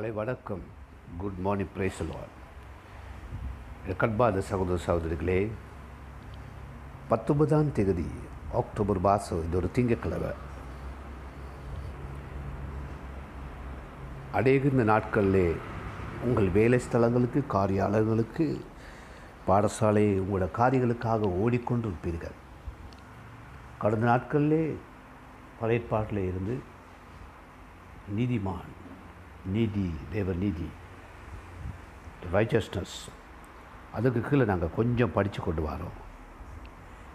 காலை வணக்கம். Good morning praise Lord கண்பாத சகோதர சகோதரிகளே பத்தொன்பதாம் தேதி அக்டோபர் மாதம் இது ஒரு திங்கக்கிழமை அநேக இந்த நாட்களிலே உங்கள் வேலை ஸ்தலங்களுக்கு காரியாலயங்களுக்கு பாடசாலை உங்களோட காரியங்களுக்காக ஓடிக்கொண்டு இருப்பீர்கள் கடந்த நாட்களிலே பழையற்பாட்டில் இருந்து நீதிமான் நீதி தேவ நீதி ரைச்சஸ்னஸ் அதுக்கு கீழே நாங்கள் கொஞ்சம் படித்து கொண்டு வரோம்.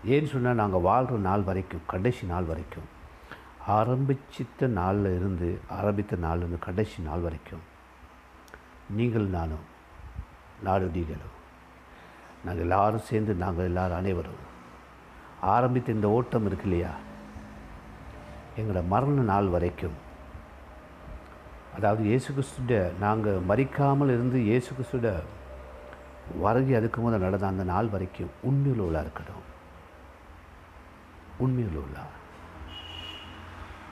ஏன்னு சொன்னால் நாங்கள் வாழ்கிற நாள் வரைக்கும் கடைசி நாள் வரைக்கும் ஆரம்பிச்சித்த நாளில் இருந்து ஆரம்பித்த நாள்லேருந்து கடைசி நாள் வரைக்கும் நீங்கள் நானும் நாடு நீங்களும் நாங்கள் எல்லாரும் சேர்ந்து நாங்கள் எல்லோரும் அனைவரும் ஆரம்பித்த இந்த ஓட்டம் இருக்கு இல்லையா? எங்களோட மரண நாள் வரைக்கும் அதாவது இயேசு கிறிஸ்துட நாங்கள் மறிக்காமல் இருந்து இயேசு கிறிஸ்துட வருகை அதுக்கு முதல் நடந்த அந்த நாள் வரைக்கும் உண்மையில் உள்ள இருக்கட்டும் உண்மையில் உள்ள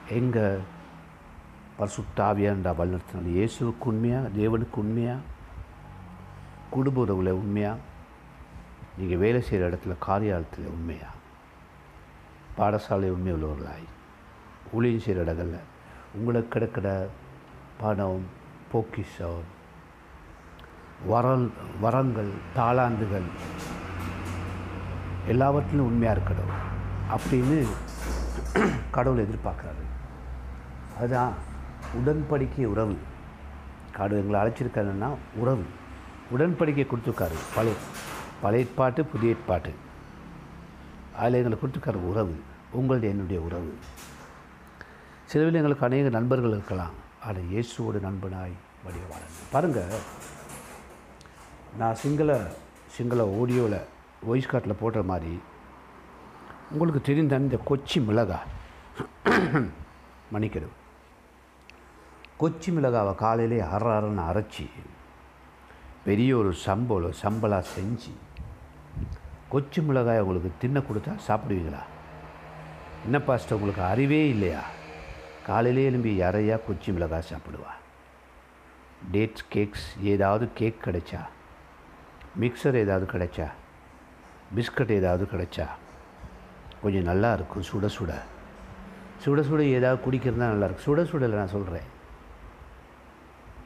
எங்கள் பரிசுத்தாவியான்ற வழிநடத்தினால் இயேசுவுக்கு உண்மையாக தேவனுக்கு உண்மையாக குடும்ப உறவில் உண்மையாக நீங்கள் வேலை செய்கிற இடத்துல காரியாலயத்தில் உண்மையாக பாடசாலை உண்மை உள்ளவர்களாய் ஊழியம் செய்கிற இடங்களில். உங்களுக்கு கிடைக்கிற பணம் பொக்கிஷம் வரல் வரங்கள் தாளாந்துகள் எல்லாவற்றிலும் உண்மையாக இருக்கணும் அப்படின்னு கடவுள் எதிர்பார்க்குறாரு. அதுதான் உடன்படிக்கை உறவு. கடவுள் எங்களை அழைச்சிருக்காருன்னா உறவு. உடன்படிக்கை கொடுத்துருக்காரு. பழைய பழைய பாட்டு புதிய பாட்டு அதில் எங்களை கொடுத்துருக்காரு உறவு. உங்களுடைய என்னுடைய உறவு. சிலவில் எங்களுக்கு அநேக நண்பர்கள் இருக்கலாம். அதை இயேசுவோட நண்பனாய் வடிவ வாழணும் பாருங்கள் நான் சிங்கள சிங்கள ஆடியோவில் வாய்ஸ் காட்டில் போடுற மாதிரி உங்களுக்கு தெரிந்த இந்த கொச்சி மிளகா மணிக்கெடு கொச்சி மிளகாவை காலையிலே அற அறன்னு அரைச்சி பெரிய ஒரு சம்பளம் சம்பளாக செஞ்சு கொச்சி மிளகாய் உங்களுக்கு தின்ன கொடுத்தா சாப்பிடுவீங்களா? என்ன பாஸ்டர் உங்களுக்கு அறிவே இல்லையா? காலையிலே எழும்பி யாரையா கொச்சி மிளகாய் சாப்பிடுவா? டேட்ஸ் கேக்ஸ் ஏதாவது கேக் கிடைச்சா? மிக்சர் ஏதாவது கிடைச்சா? பிஸ்கட் ஏதாவது கிடைச்சா? கொஞ்சம் நல்லா இருக்கும். சுட சுட. சுட சுட ஏதாவது குடிக்கிறதா நல்லா சுட சுடலை நான் சொல்கிறேன்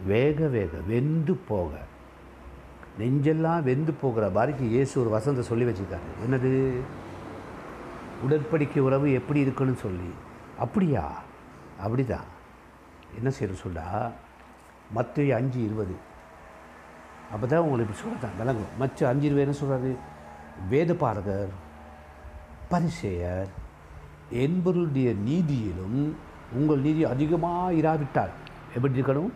வேக வேக வெந்து போக. நெஞ்செல்லாம் வெந்து போகிற பாரிக்கு இயேசு ஒரு வசந்த சொல்லி வச்சுருக்காரு. என்னது? உடற்படிக்கை உறவு எப்படி இருக்குன்னு சொல்லி. அப்படியா? அப்படிதான். என்ன செய்யணும் சொல்லா மற்ற அஞ்சு இருபது. அப்போ தான் உங்களுக்கு இப்படி சொல்லத்தான் விளங்கும் மற்ற அஞ்சு இருபது என்ன சொல்கிறாரு வேத பாரகர் பரிசெயர் என்பவருடைய நீதியிலும் உங்கள் நீதி அதிகமாக இராவிட்டால் எப்படி இருக்கணும்?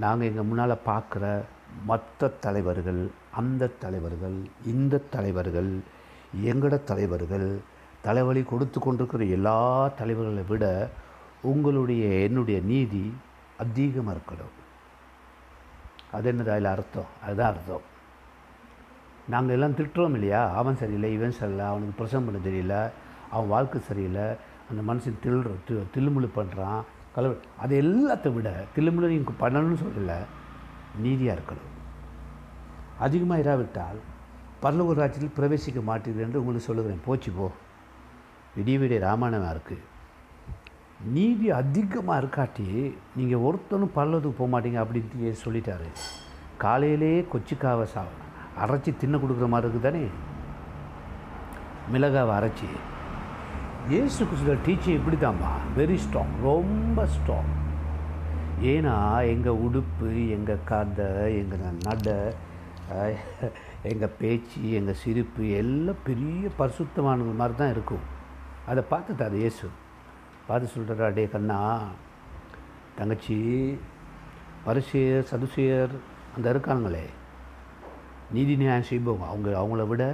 நாங்கள் எங்கள் முன்னால் பார்க்குற மற்ற தலைவர்கள் அந்த தலைவர்கள் இந்த தலைவர்கள் எங்களோட தலைவர்கள் தலைவலி கொடுத்து கொண்டிருக்கிற எல்லா தலைவர்களை விட உங்களுடைய என்னுடைய நீதி அதிகமாக இருக்கணும். அது என்னது? அதில் அர்த்தம். அதுதான் அர்த்தம். நாங்கள் எல்லாம் திட்டுறோம் இல்லையா? அவன் சரியில்லை இவன் சரியில்லை அவனுக்கு பிரசவம் பண்ண தெரியல அவன் வாழ்க்கை சரியில்லை அந்த மனுஷன் தில்ற தி தில்லுமுழு பண்ணுறான் கலவு. அது எல்லாத்தை விட தில்லுமுழு நீங்கள் பண்ணணும்னு சொல்லலை நீதியாக இருக்கணும். அதிகமாக இராவிட்டால் பரலூர் ராஜ்யத்தில் பிரவேசிக்க மாட்டீர்கள் என்று உங்களுக்கு சொல்லுகிறேன். போச்சு போ. விடிய விடிய ராமாயணமாக இருக்குது நீதி அதிகமாக இருக்காட்டி நீங்கள் ஒருத்தனும் பல்லதுக்கு போக மாட்டீங்க அப்படின்ட்டு சொல்லிட்டாரு. காலையிலே கொச்சிக்காவை சா அரைச்சி தின்ன கொடுக்குற மாதிரி இருக்குது தானே? மிளகாவை அரைச்சி. ஏசு கிறிஸ்துவ டீச்சிங் இப்படி தான்ப்பா வெரி ஸ்ட்ராங் ரொம்ப ஸ்ட்ராங் ஏன்னா எங்கள் உடுப்பு எங்கள் கதை எங்கள் நடை எங்கள் பேச்சு எங்கள் சிரிப்பு எல்லாம் பெரிய பரிசுத்தமானது மாதிரி தான் இருக்கும். அதை பார்த்துட்டார் இயேசு. பார்த்து சொல்கிறார் அடே கண்ணா தங்கச்சி பரிசெயர் சதுசெயர் அந்த இருக்காங்களே. நீதி நியாயம் செய்பவங்க. அவங்க அவங்கள விட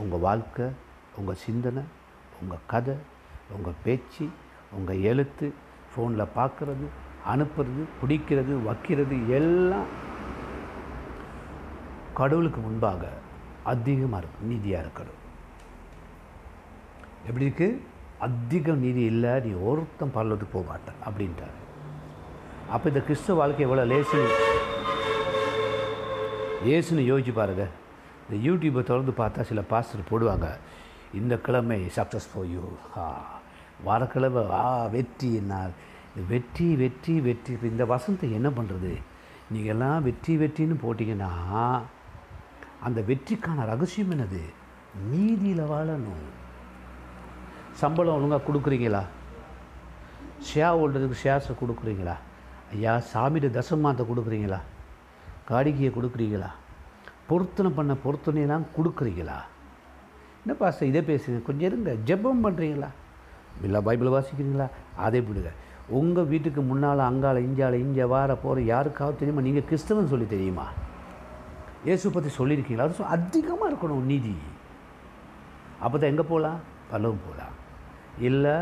உங்கள் வாழ்க்கை உங்கள் சிந்தனை உங்கள் கதை உங்கள் பேச்சு உங்கள் எழுத்து ஃபோனில் பார்க்குறது அனுப்புறது பிடிக்கிறது வைக்கிறது எல்லாம் கடவுளுக்கு முன்பாக அதிகமாக இருக்கும். நீதியாக இருக்கணும் எப்படி இருக்குது அதிகம் நீதி இல்லை நீ ஒருத்தன் பரலத்துக்கு போக மாட்டேன் அப்படின்ட்டார். அப்போ இந்த கிறிஸ்துவ வாழ்க்கை எவ்வளோ லேசு ஏசுன்னு யோசிச்சு பாருங்க. இந்த யூடியூப்பை திறந்து பார்த்தா சில பாஸ்டர் போடுவாங்க இந்த கிழமை சக்ஸஸ் for ஹா ஆ வாரக்கிழமை ஆ வெற்றி என்னால் வெற்றி வெற்றி வெற்றி. இந்த வசனத்தை என்ன பண்ணுறது நீங்கள் எல்லாம் வெற்றி வெற்றின்னு போட்டிங்கன்னா அந்த வெற்றிக்கான ரகசியம் என்னது? நீதியில் வாழணும். சம்பளம் ஒழுங்காக கொடுக்குறீங்களா? ஷேர் ஹோல்டருக்கு ஷேர்ஸை கொடுக்குறீங்களா? ஐயா சாமிയുടെ தசமாத்தை கொடுக்குறீங்களா? காடிக்கையை கொடுக்குறீங்களா? பொருத்தனை பண்ண பொருத்தனையெல்லாம் கொடுக்குறீங்களா? என்ன பாஸ்டர் இதே பேசுங்க கொஞ்சம் இருங்க. ஜெபம் பண்ணுறீங்களா இல்லை பைபிள் வாசிக்கிறீங்களா? அதே விடுங்க. உங்கள் வீட்டுக்கு முன்னால் அங்கால இஞ்சால இஞ்ச வார போகிற யாருக்காவது தெரியுமா? நீங்கள் கிறிஸ்தவன் சொல்லி தெரியுமா? இயேசு பற்றி சொல்லியிருக்கீங்களா? அது அதிகமாக இருக்கணும் நீதி. அப்போ தான் எங்கே போகலாம் பல்லவம் போகலாம் இல்லை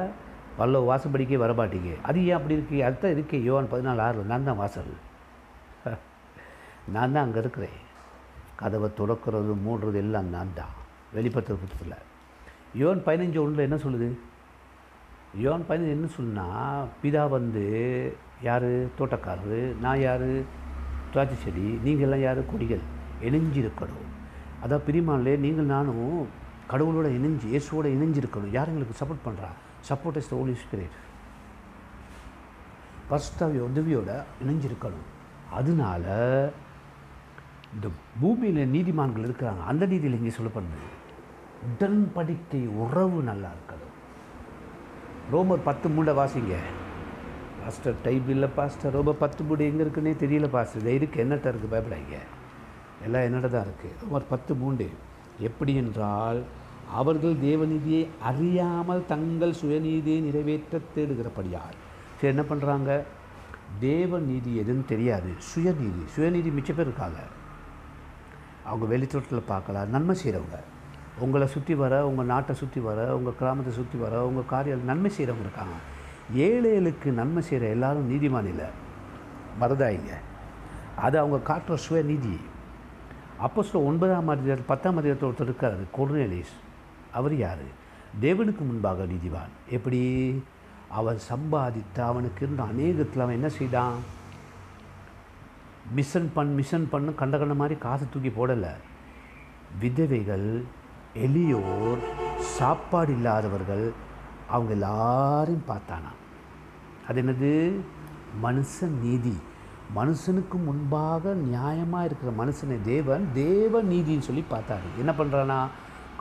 பல்லவ வாசப்படிக்கே வரமாட்டீங்க. அது ஏன் அப்படி இருக்கு? அதுதான் இருக்கே யோவான் பதினாலு ஆறு நான் தான் வாசல். நான் தான் அங்கே இருக்கிறேன். கதவை துறக்கிறது மூடுறது எல்லாம் நான் தான். வெளிப்பத்திர புத்தகத்தில். யோன் பதினஞ்சு ஒன்றில் என்ன சொல்லுது? யோன் பதினஞ்சு என்ன சொன்னால் பிதா வந்து யார்? தோட்டக்காரரு. நான் யார்? திராட்சை செடி. நீங்கள் எல்லாம் யார்? கொடிகள். இணைஞ்சிருக்கணும். அதான் பிரிமானிலே நீங்கள் நானும் கடவுளோட இணைஞ்சு இயேசுவோட இணைஞ்சிருக்கணும் யார் எங்களுக்கு சப்போர்ட் பண்ணுறா support is the Holy Spirit பரிசுத்தாவி உதவியோட இணைஞ்சிருக்கணும் அதனால இந்த பூமியில் நீதிமான்கள் இருக்கிறாங்க. அந்த நீதியில் இங்கே சொல்லப்படுது உடன்படிக்கை உறவு நல்லா இருக்கணும். ரோமர் பத்து மூட வாசிங்க. பாஸ்டர் டைப் இல்லை பாஸ்டர் ரொம்ப பத்து மூடு எங்கே இருக்குன்னே தெரியல பாஸ்டர் இதை இருக்கு என்னட்ட இருக்குது பயப்படாங்க எல்லாம் என்னட்ட தான் இருக்குது ரோமர் பத்து மூண்டு எப்படி என்றால் அவர்கள் தேவநீதியை அறியாமல் தங்கள் சுயநீதியை நிறைவேற்ற தேடுகிறபடியால். சரி என்ன பண்ணுறாங்க தேவநீதி எதுன்னு தெரியாது. சுயநீதி. சுயநீதி மிச்ச பேர் இருக்காங்க. அவங்க வெளித்தோட்டத்தில் பார்க்கலாம் நன்மை செய்கிறவங்க உங்களை சுற்றி வர உங்கள் நாட்டை சுற்றி வர உங்கள் கிராமத்தை சுற்றி வர உங்கள் காரியம் நன்மை செய்கிறவங்க இருக்காங்க. ஏழைகளுக்கு நன்மை செய்கிற எல்லாரும் நீதிமானில் வரதாயிங்க மறதாயிங்க அது அவங்க காட்டுற சுயநீதி. அப்போ சொல்ல ஒன்பதாம் அதிகாரத்தில் பத்தாம் அதிகாரத்தில் ஒருத்தர் இருக்கார் கொர்னேலிஸ் அவர் யார்? தேவனுக்கு முன்பாக நீதிவான். எப்படி? அவன் சம்பாதித்த அவனுக்கு இருந்த அநேகத்தில் அவன் என்ன செய்தான்? மிஷன் பண் மிஷன் பண்ணு கண்ட கண்ட மாதிரி காசு தூக்கி போடலை. விதவைகள் எளியோர் சாப்பாடு இல்லாதவர்கள் அவங்க எல்லாரையும் பார்த்தானா அது என்னது? மனுஷன் நீதி. மனுஷனுக்கு முன்பாக நியாயமாக இருக்கிற மனுஷனை தேவன் தேவ நீதின்னு சொல்லி பார்த்தாரு. என்ன பண்ணுறானா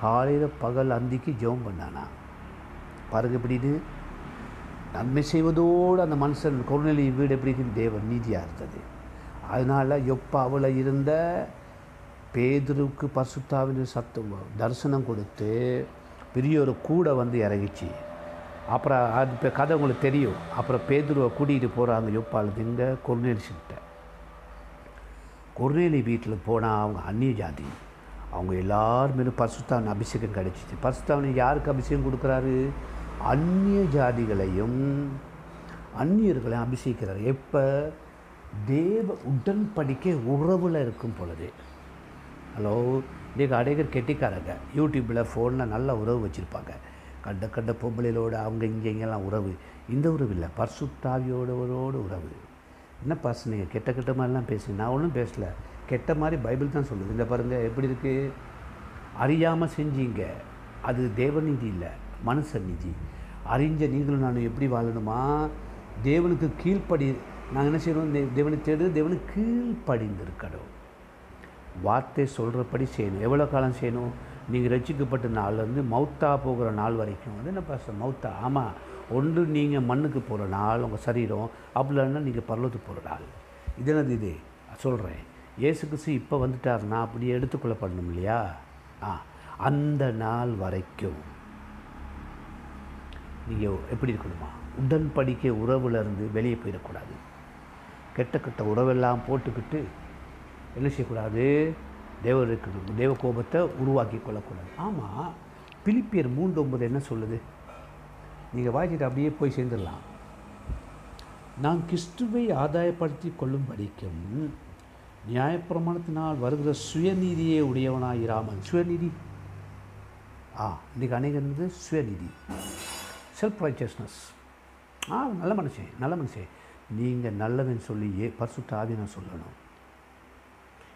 காலையில் பகல் அந்திக்கு ஜெபம் பண்ணானா? பாருங்க எப்படின்னு நன்மை செய்வதோடு அந்த மனுஷன் கொரோனலி வீடு எப்படி தேவன் நீதியாக இருந்தது. அதனால் எப்பாவில் இருந்த பேதருக்கு பசுத்தாவின் சத்தம் தரிசனம் கொடுத்து பெரிய ஒரு கூடை வந்து இறங்கிச்சு. அப்புறம் அது இப்போ கதை உங்களுக்கு தெரியும். அப்புறம் பேதுருவை கூட்டிகிட்டு போகிறாங்க யொப்பால் எங்கே கொர்னேலிசிட்ட கொர்னேலி வீட்டில் போனால் அவங்க அந்நிய ஜாதி. அவங்க எல்லாருமே பரிசுத்தாவின் அபிஷேகம் கிடச்சிச்சு. பரிசுத்தாவின் யாருக்கு அபிஷேகம் கொடுக்குறாரு? அந்நிய ஜாதிகளையும் அந்நியர்களையும் அபிஷேகிக்கிறார். எப்போ? தேவ உடன்படிக்கை உறவில் இருக்கும் பொழுது. ஹலோ இன்றைக்கு அடைகர் கெட்டிக்காரங்க. யூடியூப்பில் ஃபோனில் நல்ல உறவு வச்சுருப்பாங்க. கண்ட கண்ட பொம்பளைகளோட அவங்க இங்கே இங்கெல்லாம் உறவு. இந்த உறவு இல்லை. பர்சுத்தாவியோடவரோடு உறவு. என்ன பாஸ் நீங்கள் கெட்ட கெட்ட மாதிரிலாம் பேசுங்க நான் ஒன்றும் பேசலை. கெட்ட மாதிரி பைபிள் தான் சொல்லுது. இந்த பாருங்கள் எப்படி இருக்குது அறியாமல் செஞ்சீங்க. அது தேவநீதி இல்லை. மனுஷ நீதி. அறிஞ்ச நீங்களும் நான் எப்படி வாழணுமா? தேவனுக்கு கீழ்ப்படி நாங்கள் என்ன செய்யணும் தேவனை தேடு தேவனுக்கு கீழ்ப்படிந்திருக்கணும். வார்த்தை சொல்கிறபடி செய்யணும். எவ்வளோ காலம் செய்யணும்? நீங்கள் ரட்சிக்கப்பட்ட நாள்லேருந்து மௌத்தா போகிற நாள் வரைக்கும் வந்து என்ன பாச மௌத்தா? ஆமாம் ஒன்று நீங்கள் மண்ணுக்கு போகிற நாள் உங்கள் சரீரம் அப்படி இல்லைன்னா நீங்கள் பரலத்துக்கு போகிற நாள். இது என்னது இது? சொல்கிறேன் இயேசு கிறிஸ்து இப்போ வந்துட்டாருன்னா அப்படி எடுத்துக்கொள்ளப்படணும் இல்லையா? ஆ. அந்த நாள் வரைக்கும் நீங்கள் எப்படி இருக்கணுமா? உடன்படிக்கை உறவுலேருந்து வெளியே போயிடக்கூடாது. கெட்ட கெட்ட உறவெல்லாம் போட்டுக்கிட்டு என்ன செய்யக்கூடாது? தேவருக்கு தேவ கோபத்தை உருவாக்கி கொள்ளக்கூடாது ஆமாம் பிலிப்பியர் மூன்று ஒன்பது என்ன சொல்லுது? நீங்கள் வாய்ச்சிட்டு அப்படியே போய் சேர்ந்துடலாம். நான் கிறிஸ்துவை ஆதாயப்படுத்தி கொள்ளும் படிக்கும் நியாயப்பிரமாணத்தினால் வருகிற சுயநீதியே உடையவனாக இராமல் சுயநீதி? ஆ இன்றைக்கி அநேகர் சுயநீதி. செல்ஃப் ரைச்சஸ்னஸ் ஆ நல்ல மனுஷன் நல்ல மனுஷன். நீங்கள் நல்லவன் சொல்லி ஏ பரிசுத்த நான் சொல்லணும்.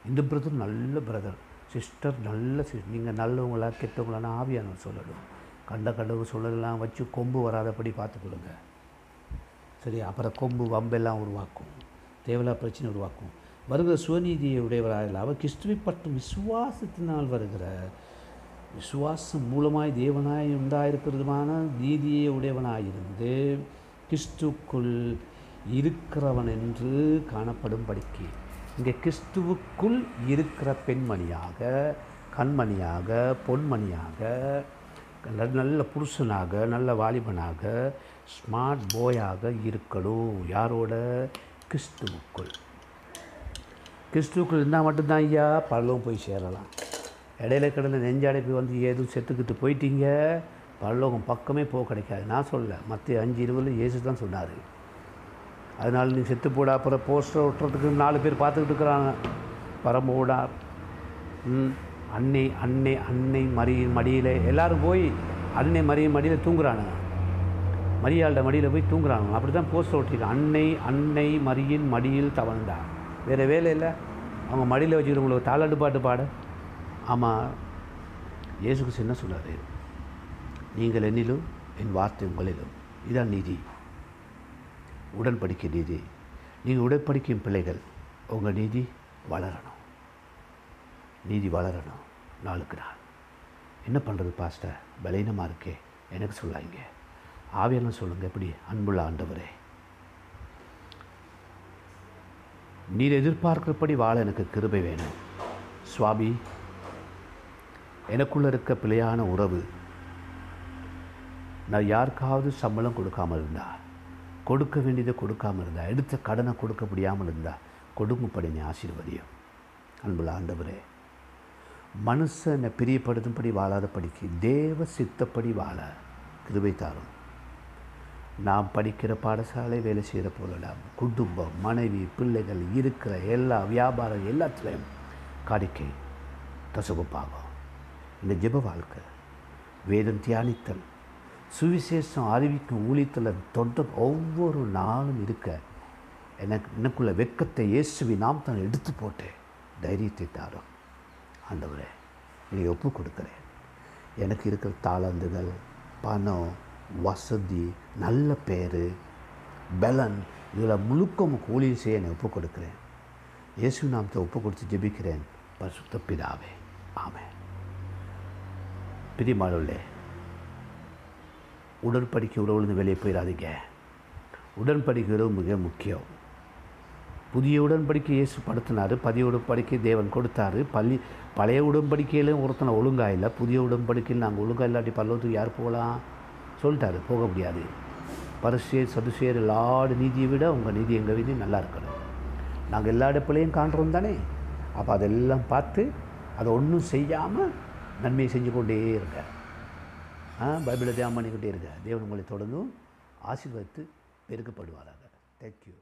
இந்த பிரதர் நல்ல பிரதர் சிஸ்டர் நல்ல சிஸ் நீங்கள் நல்லவங்களா கெட்டவங்களான ஆவியானவர் சொல்லணும். கண்ட கடவு சொல்லலாம் வச்சு கொம்பு வராதபடி பார்த்துக்கொள்ளுங்க சரி அப்புறம் கொம்பு வம்பெல்லாம் உருவாக்கும். தேவையில்லா பிரச்சனை உருவாக்கும். வருகிற சுவநீதியை உடையவராக அவர் கிறிஸ்துவை பற்றும் விசுவாசத்தினால் வருகிற விசுவாசம் மூலமாய் தேவனாய் உண்டாயிருக்கிறதுமான நீதியை உடையவனாயிருந்து கிறிஸ்துக்குள் இருக்கிறவன் என்று காணப்படும்படிக்கு. இங்கே கிறிஸ்துவுக்குள் இருக்கிற பெண்மணியாக கண்மணியாக பொன்மணியாக நல்ல நல்ல புருஷனாக நல்ல வாலிபனாக ஸ்மார்ட் போயாக இருக்கணும். யாரோட? கிறிஸ்துவுக்குள். கிறிஸ்துவுக்குள் இருந்தால் மட்டும்தான் ஐயா பரலோகம் போய் சேரலாம். இடையில கிடந்த நெஞ்சடைப்பு வந்து ஏதும் செத்துக்கிட்டு போயிட்டீங்க? பரலோகம் பக்கமே போக கிடைக்காது. நான் சொல்லலை மற்ற அஞ்சு இருபதில் இயேசு தான் சொன்னார். அதனால் நீ செத்து போடா. அப்புறம் போஸ்டர் ஒட்டுறதுக்கு நாலு பேர் பார்த்துக்கிட்டு இருக்கிறாங்க. பரம்போடார் ம். அன்னை அன்னை அன்னை மறியின் மடியில். எல்லோரும் போய் அன்னை மறியின் மடியில் தூங்குறானுங்க. மரியாள்ட மடியில் போய் தூங்குறாங்க அப்படி தான் போஸ்டர் ஒட்டிருக்காங்க அன்னை அன்னை மரியின் மடியில் தவழ்ந்தா. வேறு வேலை இல்லை. அவங்க மடியில் வச்சுக்கிறவங்களுக்கு தாளாட்டு பாட்டு பாட. ஆமாம் இயேசுக்கு என்ன சொன்னார் நீங்கள் என்னிலும் என் வார்த்தை உங்களிலும். இதான் நிதி. உடன்படிக்கை நீதி. நீங்கள் உடன்படிக்கும் பிள்ளைகள். உங்கள் நீதி வளரணும். நீதி வளரணும். நாளுக்கு நாள். என்ன பண்ணுறது பாஸ்டர்? பலீனமாக இருக்கே. எனக்கு சொல்லாங்க ஆவியெல்லாம் சொல்லுங்கள் எப்படி? அன்புள்ள ஆண்டவரே. நீர் எதிர்பார்க்கிறபடி வாழ எனக்கு கிருபை வேணும். சுவாமி எனக்குள்ளே இருக்க பிழையான உறவு நான் யாருக்காவது சம்பளம் கொடுக்காமல் இருந்தால் கொடுக்க வேண்டியதை கொடுக்காமல் இருந்தா எடுத்த கடனை கொடுக்க முடியாமல் இருந்தா கொடுங்கும்படி நீ ஆசீர்வதியும். அன்புள்ள ஆண்டவரே மனுஷனை பிரியப்படுத்தும்படி வாழாதபடிக்கு தேவ சித்தப்படி வாழ கிருபை தாரும். நாம் படிக்கிற பாடசாலை வேலை செய்கிற போலலாம் குடும்பம் மனைவி பிள்ளைகள் இருக்கிற எல்லா வியாபாரம் எல்லாத்துலேயும் காணிக்கை தசகுப்பாகும். இந்த ஜெப வாழ்க்கை வேதம் தியானித்தல் சுவிசேஷம் அறிவிக்கும் ஊழியத்தில் தொடர் ஒவ்வொரு நாளும் இருக்க எனக்கு எனக்குள்ள வெக்கத்தை இயேசுவி நாம் தான் எடுத்து போட்டு தைரியத்தை தாரும். ஆண்டவரே நீ ஒப்பு கொடுக்குறேன். எனக்கு இருக்கிற தாளந்துகள் பணம் வசதி நல்ல பேர் பலன் இதில் முழுக்க உமக்கு ஊழியம் செய்ய நான் ஒப்பு கொடுக்குறேன். இயேசு நாமத்தை ஒப்பு கொடுத்து ஜெபிக்கிறேன். பரிசுத்த பிதாவே. ஆமே பிரிமாளே உடன்படிக்கை உறவுலேருந்து வெளியே போயிடாதீங்க உடன்படிக்கை உறவு மிக முக்கியம். புதிய உடன்படிக்கை இயேசு படுத்தினார் பதிய உடன்படிக்கை தேவன் கொடுத்தாரு. பள்ளி பழைய உடன்படிக்கையிலும் ஒருத்தனை ஒழுங்காக இல்லை புதிய உடன்படிக்கையில் நாங்கள் ஒழுங்காக இல்லாட்டி பல்லவத்துக்கு யார் போகலாம்? சொல்லிட்டாரு போக முடியாது. பரிசியர் சதுசியர் எல்லாடு நீதியை விட உங்கள் நீதி எங்கள் விதி நல்லா இருக்கணும். நாங்கள் எல்லா இடப்புலையும் காண்றோம் தானே? அப்போ அதெல்லாம் பார்த்து அதை ஒன்றும் செய்யாமல் நன்மையை செஞ்சு கொண்டே இருக்க பைபிளை தியானம் பண்ணிக்கிட்டே இருக்க. தேவன் உங்களை தொடர்ந்தும் ஆசீர்வதித்து பெருக்கப்படுவாராக. தேங்க்யூ